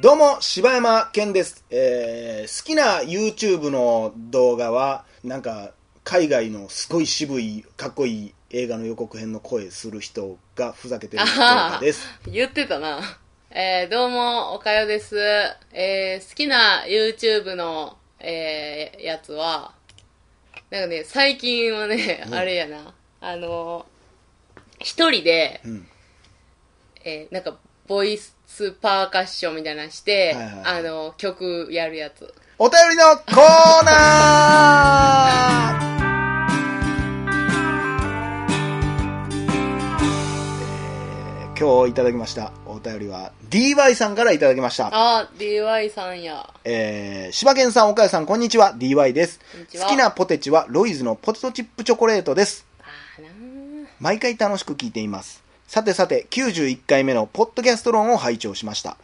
どうも、柴山健です。えー、好きな YouTube の動画は、なんか、海外のすごい渋い、かっこいい映画の予告編の声する人がふざけてる動画です。言ってたな。えー、どうも、おかよです。えー、好きな YouTube の、えー、やつは、なんかね、最近はね、あれやな、あの、一人で、うん。えー、なんか、ボイスパーカッションみたいなのして、はいはいはいあの、曲やるやつ。お便りのコーナーえー今日いただきましたお便りは DY さんからいただきました。あー、DY さんや。えー、柴犬さん、岡谷さん、こんにちは。DY です好きなポテチはロイズのポテトチップチョコレートです。毎回楽しく聞いています。さてさて、91回目のポッドキャスト論を拝聴しました。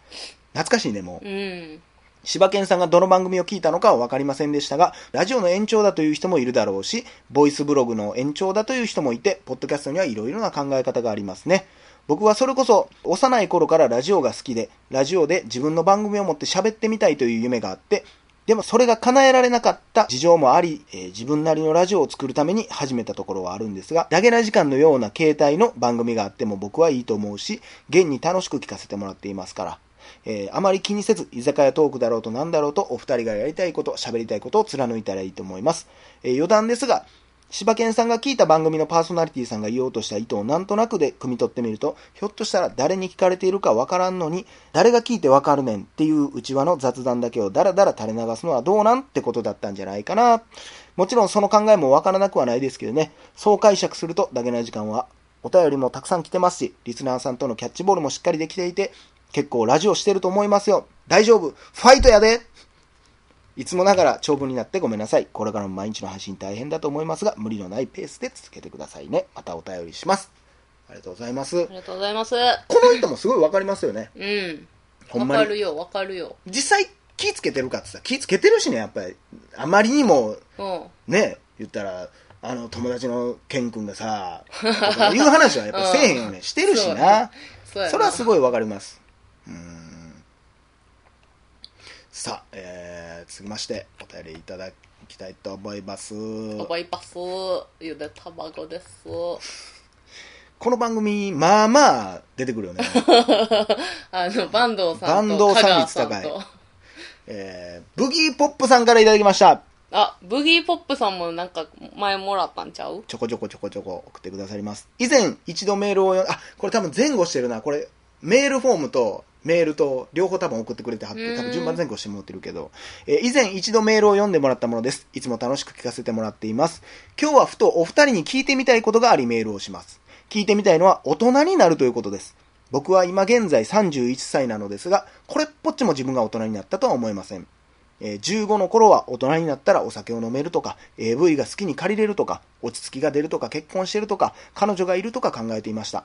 懐かしいね、もう。うん。柴犬さんがどの番組を聞いたのかは分かりませんでしたが、ラジオの延長だという人もいるだろうし、ボイスブログの延長だという人もいて、ポッドキャストにはいろいろな考え方がありますね。僕はそれこそ幼い頃からラジオが好きで、ラジオで自分の番組を持って喋ってみたいという夢があって、でもそれが叶えられなかった事情もあり、えー自分なりのラジオを作るために始めたところはあるんですが、ダゲな時間のような携帯の番組があっても僕はいいと思うし、現に楽しく聞かせてもらっていますから。えーあまり気にせず、居酒屋トークだろうと何だろうと、お二人がやりたいこと、喋りたいことを貫いたらいいと思います。えー余談ですが、柴犬さんが聞いた番組のパーソナリティさんが言おうとした意図をなんとなくで汲み取ってみると、ひょっとしたら誰に聞かれているかわからんのに、誰が聞いてわかるねんっていう内輪の雑談だけをダラダラ垂れ流すのはどうなんってことだったんじゃないかな。もちろんその考えもわからなくはないですけどね、そう解釈すると、だけない時間はお便りもたくさん来てますし、リスナーさんとのキャッチボールもしっかりできていて、結構ラジオしてると思いますよ。大丈夫。ファイトやでいつもながら長文になってごめんなさい。これからも毎日の配信大変だと思いますが、無理のないペースで続けてくださいね。またお便りします。ありがとうございますあ。りがとうございます。この人もすごいわかりますよね。うん。ほんまに。わかるよ、わかるよ。実際気つけてるかってさ、気つけてるしね、やっぱり。あまりにも、うん。ね、言ったら、あの、友達のケン君がさ、いう話はやっぱせえへんよね。してるしな。そ。それはすごいわかります。うーん。さあ、えー、続きまして、お便りいただきたいと思います。おバイパス、ゆで卵です。この番組、まあまあ出てくるよね。あの、坂東さんと、坂東さん香川率高いと。えー、ブギーポップさんからいただきました。あ、ブギーポップさんもなんか前もらったんちゃう？ちょこちょこちょこちょこ送ってくださります。以前、一度メールをあ、これ多分前後してるな。これ、メールフォームとメールと両方多分送ってくれてはって、多分順番前後してもらってるけど、えー以前一度メールを読んでもらったものです。いつも楽しく聞かせてもらっています。今日はふとお二人に聞いてみたいことがありメールをします。聞いてみたいのは大人になるということです。僕は今現在31歳なのですが、これっぽっちも自分が大人になったとは思えません。えー15の頃は大人になったらお酒を飲めるとか、AV が好きに借りれるとか、落ち着きが出るとか、結婚してるとか、彼女がいるとか考えていました。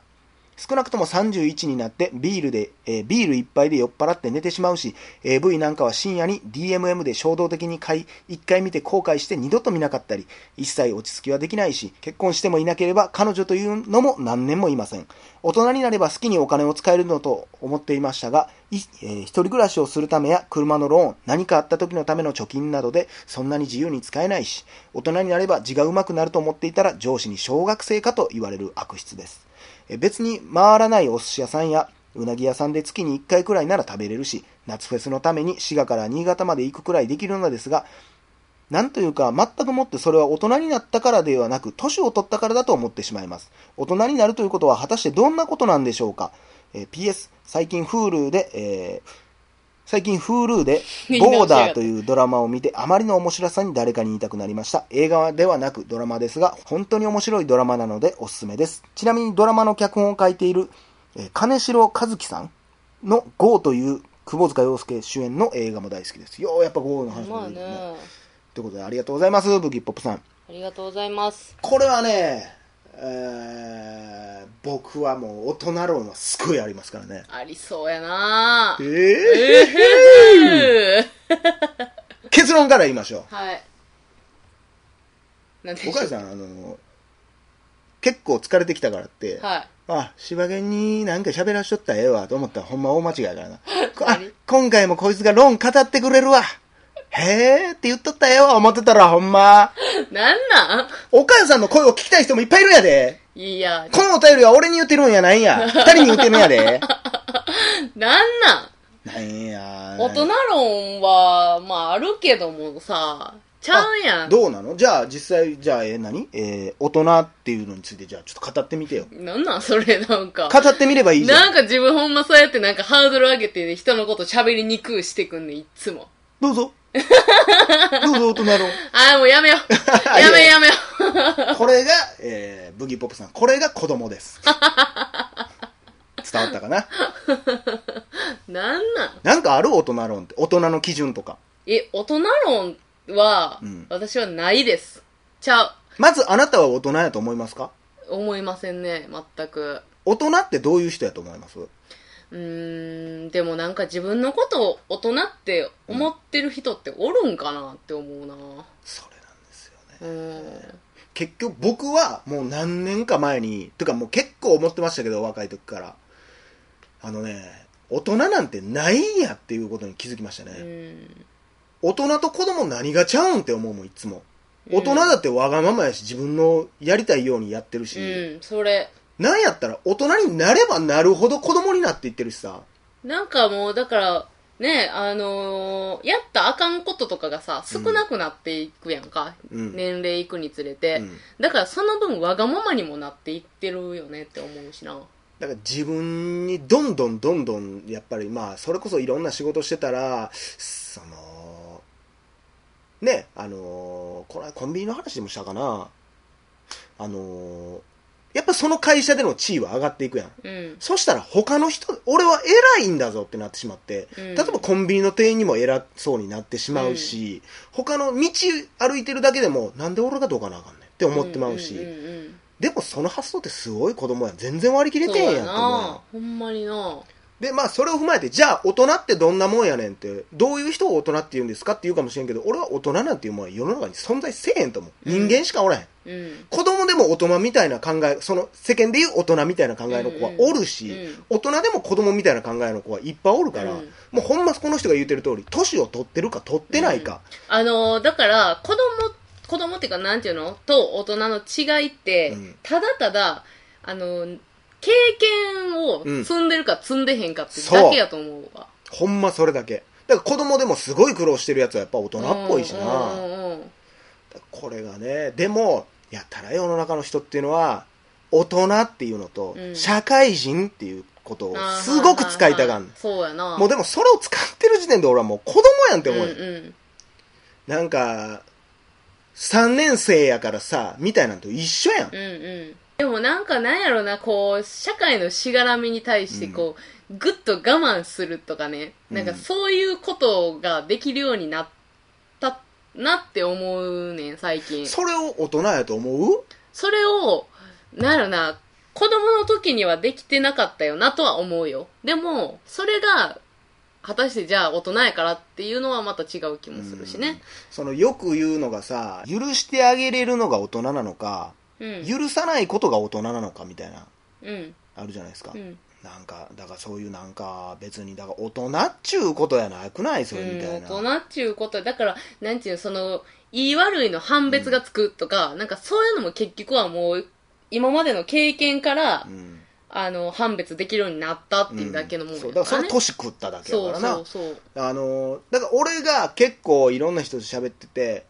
少なくとも31になってビールで、えービール一杯で酔っ払って寝てしまうし、AV なんかは深夜に DMM で衝動的に買い、一回見て後悔して二度と見なかったり、一切落ち着きはできないし、結婚してもいなければ彼女というのも何年もいません。大人になれば好きにお金を使えるのと思っていましたが、えー一人暮らしをするためや車のローン、何かあった時のための貯金などでそんなに自由に使えないし、大人になれば字が上手くなると思っていたら上司に小学生かと言われる悪質です。別に回らないお寿司屋さんやうなぎ屋さんで月に1回くらいなら食べれるし、夏フェスのために滋賀から新潟まで行くくらいできるのですが、なんというか、全くもってそれは大人になったからではなく、年を取ったからだと思ってしまいます。大人になるということは果たしてどんなことなんでしょうか？えー PS、最近 Hulu で、えー最近 Hulu で、ボーダーというドラマを見て、あまりの面白さに誰かに言いたくなりました。映画ではなくドラマですが、本当に面白いドラマなのでおすすめです。ちなみにドラマの脚本を書いている、えー金城和樹さんの GO という窪塚洋介主演の映画も大好きです。ようやっぱ GO の話まあもいいですね。ね。ということでありがとうございます、ブギーポップさん。ありがとうございます。これはね、えー、僕はもう大人論はすごいありますからね。ありそうやなえー、えー、結論から言いましょう。はい。なんでしょう岡井さん、あの、結構疲れてきたからって、はい。あ、柴犬になんか喋らしとったらええわと思ったらほんま大間違いやからな。今回もこいつが論語ってくれるわ。へーって言っとったらええわ思ってたらほんま。なんなん？お母さんの声を聞きたい人もいっぱいいるんやで。いや、このお便りは俺に言ってるんやないんや。二人に言ってるんやで。なんなん？なんや。大人論は、まああるけどもさ、ちゃうやん。どうなの？じゃあ実際、じゃあ、えー何？えー大人っていうのについてじゃあちょっと語ってみてよ。なんなんそれなんか。語ってみればいいじゃん。なんか自分ほんまそうやってなんかハードル上げて人のこと喋りにくくしてくんねん、いっつも。どうぞ。どうぞ大人論。ああ、もう やめよう。やめようやめよう。これが、えー、ブギーポップさん、これが子供です。伝わったかな？なんなん？なんかある大人論って？大人の基準とか。え、大人論は、うん私はないです。ちゃう。まずあなたは大人やと思いますか？思いませんね、全く。大人ってどういう人やと思います？うーん、でもなんか自分のことを大人って思ってる人っておるんかなって思うな。それなんですよね。うん。結局僕はもう何年か前に、というかもう結構思ってましたけど、若い時から。あのね、大人なんてないんやっていうことに気づきましたね。うん。大人と子供何がちゃうんって思うもん、いつも。うん大人だってわがままやし、自分のやりたいようにやってるし、うん、それ。なんやったら大人になればなるほど子供になっていってるしさ。なんかもう、だから、ね、あのーやったらあかんこととかがさ、少なくなっていくやんか。うん年齢いくにつれて、うんだからその分わがままにもなっていってるよねって思うしな。だから自分にどんどんどんどん、やっぱりまあ、それこそいろんな仕事してたら、その、ね、あのこれはコンビニの話でもしたかな。あのやっぱその会社での地位は上がっていくやん。うん。そしたら他の人、俺は偉いんだぞってなってしまって、うん例えばコンビニの店員にも偉そうになってしまうし、他の道歩いてるだけでも、なんで俺がどうかなあかんねんって思ってまうし、んんうんでもその発想ってすごい子供やん。全然割り切れてんやんって思う。ほんまにな。で、まあ、それを踏まえて、じゃあ、大人ってどんなもんやねんって、どういう人を大人って言うんですかって言うかもしれんけど、俺は大人なんていうもんは世の中に存在せえへんと思う。人間しかおらへん。うん。子供でも大人みたいな考え、その世間でいう大人みたいな考えの子はおるし、うんうん大人でも子供みたいな考えの子はいっぱいおるから、うんもうほんまこの人が言ってる通り、年を取ってるか取ってないか。あのーだから、子供、子供っていうか、なんていうの？と大人の違いって、うんただただ、あのー経験を積んでるか積んでへんかってだけやと思うわ。ほんまそれだけ。だから子供でもすごい苦労してるやつはやっぱ大人っぽいしな。うんうんうんこれがね、でも、やたら世の中の人っていうのは、大人っていうのと、うん社会人っていうことをすごく使いたがんそうやな。もうでもそれを使ってる時点で俺はもう子供やんってうん思う、うん。なんか、3年生やからさ、みたいなんと一緒やん。うんうん。でもなんかなんやろな、こう、社会のしがらみに対してこう、ぐっと我慢するとかね、なんかそういうことができるようになったなって思うねん、最近。それを大人やと思う？それを、なんやろな、子供の時にはできてなかったよなとは思うよ。でも、それが、果たしてじゃあ大人やからっていうのはまた違う気もするしね。そのよく言うのがさ、許してあげれるのが大人なのか、うん。許さないことが大人なのかみたいな、うん。あるじゃないですか。うん。なんか、だからそういうなんか、別に、だから大人っちゅうことやなくない？それみたいな。うん、大人っちゅうこと。だからなんていうのその言い悪いの判別がつくとか、なんかそういうのも結局はもう今までの経験から、うん。あの判別できるようになったっていうだけのもんやそう。だからそれ年食っただけやそうからな。そうそうあのだから俺が結構いろんな人と喋ってて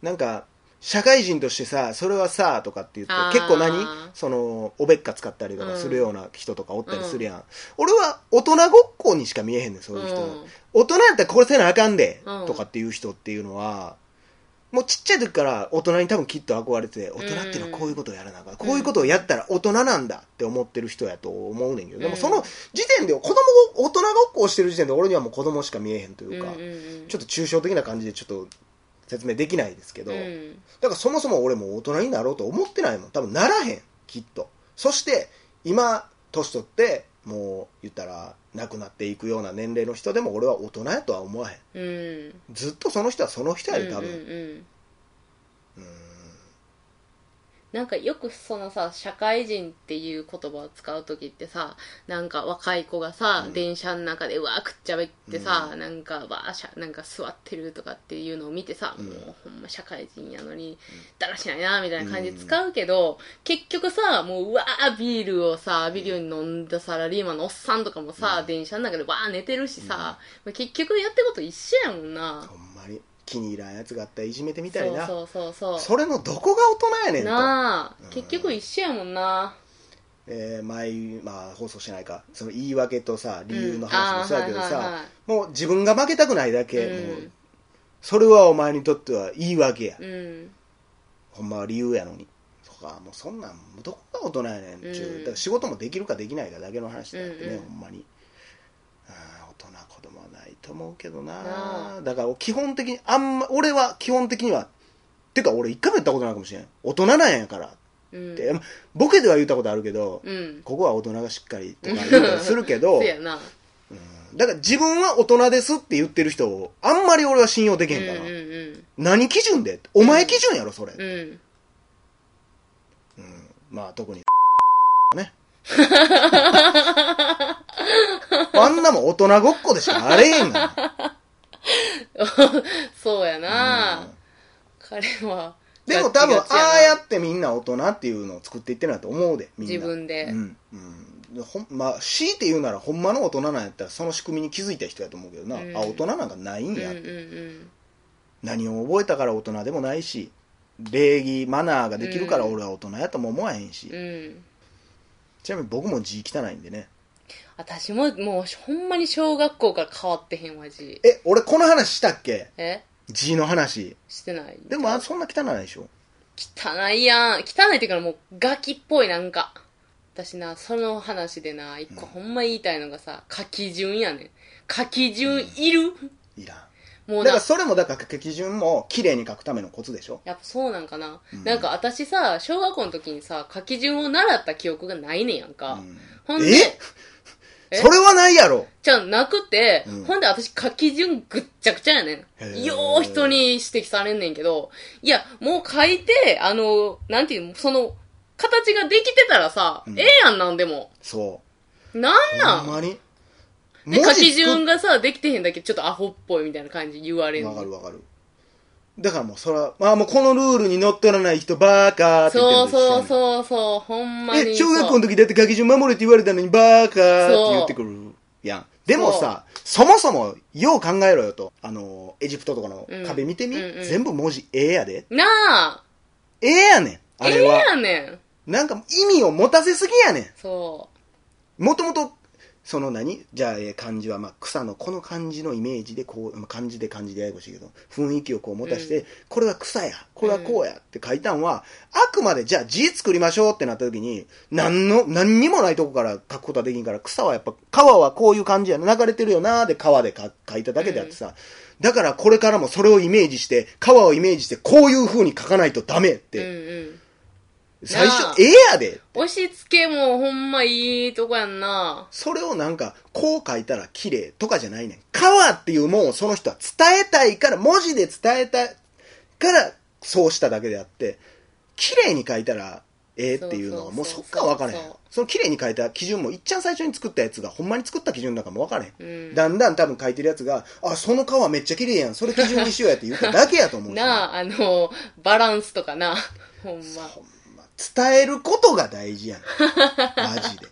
なんか社会人としてさそれはさとかって言って結構何？そのおべっか使ったりとかするような人とかおったりするやん、俺は大人ごっこにしか見えへんねんそういう人、うん。大人やったらこれせなあかんで、うん。とかっていう人っていうのはもうちっちゃい時から大人に多分きっと憧れてて大人っていうのはこういうことをやらなあかん、こういうことをやったら大人なんだって思ってる人やと思うねんけど、でもその時点で子供ご大人ごっこをしてる時点で俺にはもう子供しか見えへんというか、うんうんうん。ちょっと抽象的な感じでちょっと説明できないですけど、うん。だからそもそも俺も大人になろうと思ってないもん。多分ならへん。きっと。そして今年取ってもう言ったら亡くなっていくような年齢の人でも俺は大人やとは思わへん。うん。ずっとその人はその人やで多分、うんうん。うんなんかよくそのさ、社会人っていう言葉を使う時ってさ、なんか若い子がさ、うん。電車の中でうわーくっちゃべってさ、なんかわーしゃ、なんか座ってるとかっていうのを見てさ、うん。もうほんま社会人やのに、だらしないなみたいな感じで使うけど、結局さ、もううわービールをさ、浴びるように飲んだサラリーマンのおっさんとかもさ、電車の中でわー寝てるしさ、結局やってること一緒やもんな。ほん気に入らんやつがあったらいじめてみたいな。そうそうそうそれのどこが大人やねんと。なあ、うん。結局一緒やもんな。えー前、まあ、放送しないか。その言い訳とさ理由のうん話もそうやけどさ、あーはいはいはいもう自分が負けたくないだけ、うん。それはお前にとっては言い訳や、うん。ほんまは理由やのに。とかもうそんなんどこが大人やねんちゅう、うん。だから仕事もできるかできないかだけの話であってね、うんうん。ほんまに。あー大人子供はないと思うけどな。なだから基本的にあんま俺は基本的にはてか俺一回も言ったことないかもしれん。大人なんやからうん。って、まボケでは言ったことあるけど、うん。ここは大人がしっかりとか言ったりするけど そうやな。だから自分は大人ですって言ってる人をあんまり俺は信用できへんから、うんうん何基準で？お前基準やろそれ、うん。うん。まあ特に。ね あんなもん大人ごっこでしかあれへんが そうやな、うん。彼は。でも多分ああやってみんな大人っていうのを作っていってるなと思うでみんな。自分で。うん。うん。でほんまあ強いて言うならほんまの大人なんやったらその仕組みに気づいた人やと思うけどな、うん。あ大人なんかないんや、うんうんうん。何を覚えたから大人でもないし礼儀マナーができるから俺は大人やとも思わへんし、うん。ちなみに僕も字汚いんでね。私ももうほんまに小学校から変わってへんわ字。え俺この話したっけ？え？字の話。してない。でもあそんな汚ないでしょ。汚いやん。汚いっていうかもうガキっぽいなんか。私な、その話でな、一個ほんま言いたいのがさ、書き順やねん。書き順いる、いらんもうな。だから、それもだから書き順も綺麗に書くためのコツでしょ？やっぱそうなんかな。うん。なんか私さ、小学校の時にさ、書き順を習った記憶がないねんやんか。うん。ほんで、え？え？それはないやろ。じゃあなくて、うん。ほんで私書き順ぐっちゃくちゃやねん。よう人に指摘されんねんけど、いや、もう書いて、あの、なんていうの、その、形ができてたらさ、うん。ええやんなんでも。そなんうなん？ほんまに？で、書き順ががさ、できてへんだけちょっとアホっぽいみたいな感じ言われるわかるわかる。だからもうそれはまあもうこのルールにのっとらない人バーカーって言ってそうそうるうそうそう、ほんまに。え小学校の時時だって書き順守れって言われたのにバーカーって言ってくるやん。でもさそもそもよう考えろよと。あのエジプトとかの壁見てみ、うんうんうん。全部文字ええやで。なあ、ええやねん。あええれは、やねん。なんか意味を持たせすぎやねそんもともとその何？じゃあえー漢字は、まあ、草のこの漢字のイメージでこうまあ漢字で漢字でややこしいけど雰囲気をこう持たして、うこれは草やこれはこうやって書いたんは、あくまでじゃあ字作りましょうってなった時に何の何にもないとこから書くことはできんから草はやっぱ川はこういう感じやな流れてるよなーで川でか書いただけであってさ、だからこれからもそれをイメージして川をイメージしてこういう風に書かないとダメっう。うんて、うん。最初ええやで押し付けもほんまいいとこやんな。それをなんか、こう書いたら綺麗とかじゃないねん。川っていうもんをその人は伝えたいから、文字で伝えたいから、そうしただけであって、綺麗に書いたらええっていうのはもうそっから分からへんその綺麗に書いた基準もいっちゃん最初に作ったやつがほんまに作った基準なんかも分からへん。うん。だんだん多分書いてるやつが、あ、その川めっちゃ綺麗やん。それ基準にしようやって言っただけやと思うしなあ、あの、バランスとかな。ほんま。伝えることが大事やん。マジで。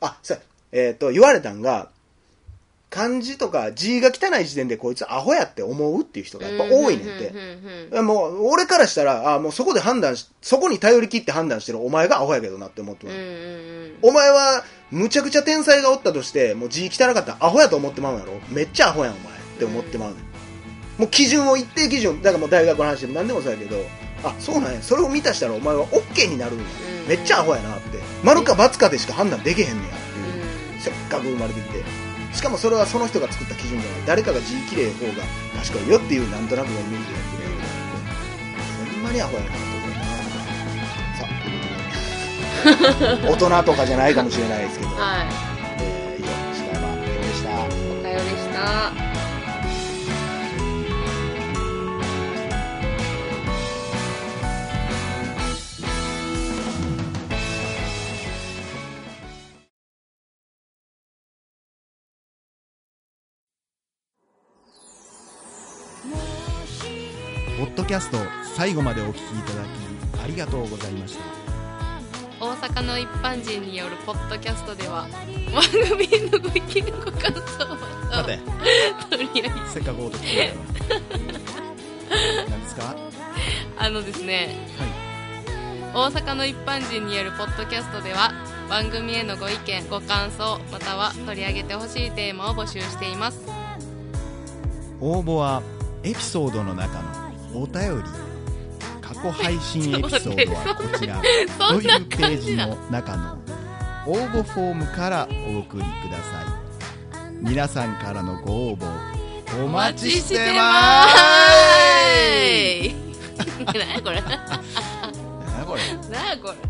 あ、さ、えっ、と、言われたんが、漢字とか字が汚い時点でこいつアホやって思うっていう人がやっぱ多いねんて。て。もう、俺からしたら、あもうそこで判断し、そこに頼り切って判断してるお前がアホやけどなって思ってます。うんうんうん。お前は、むちゃくちゃ天才がおったとして、もう字汚かったらアホやと思ってまうんやろめっちゃアホやん、お前。って思ってまうねん。もう基準を一定基準、だからもう大学の話でも何でもそうやけど、あ、そうなんや。それを満たしたらお前は OK になるんや。うんめっちゃアホやなって。丸か×かでしか判断できへんねやっていう。うんせっかく生まれてきて。しかもそれはその人が作った基準じゃない。誰かが字きれい方が賢いよっていうなんとなくのイメージでやってるやつほんまにアホやなと思うな。さあ、ということで。大人とかじゃないかもしれないですけど。はい。えー、以上、柴山健でした。おかよでした。ドキャスト最後までお聞きいただきありがとうございました。大阪の一般人によるポッドキャストでは番組へのご意見ご感想を待て。取り上げせっかくお何ですか？はあのですね。い。大阪の一般人によるポッドキャストでは番組へのご意見ご感想または取り上げてほしいテーマを募集しています。応募はエピソードの中のお便り過去配信エピソードはこちらというページの中の応募フォームからお送りください。皆さんからのご応募おお待ちしてまます。ー す何や これ？何やこれ？何やこれ？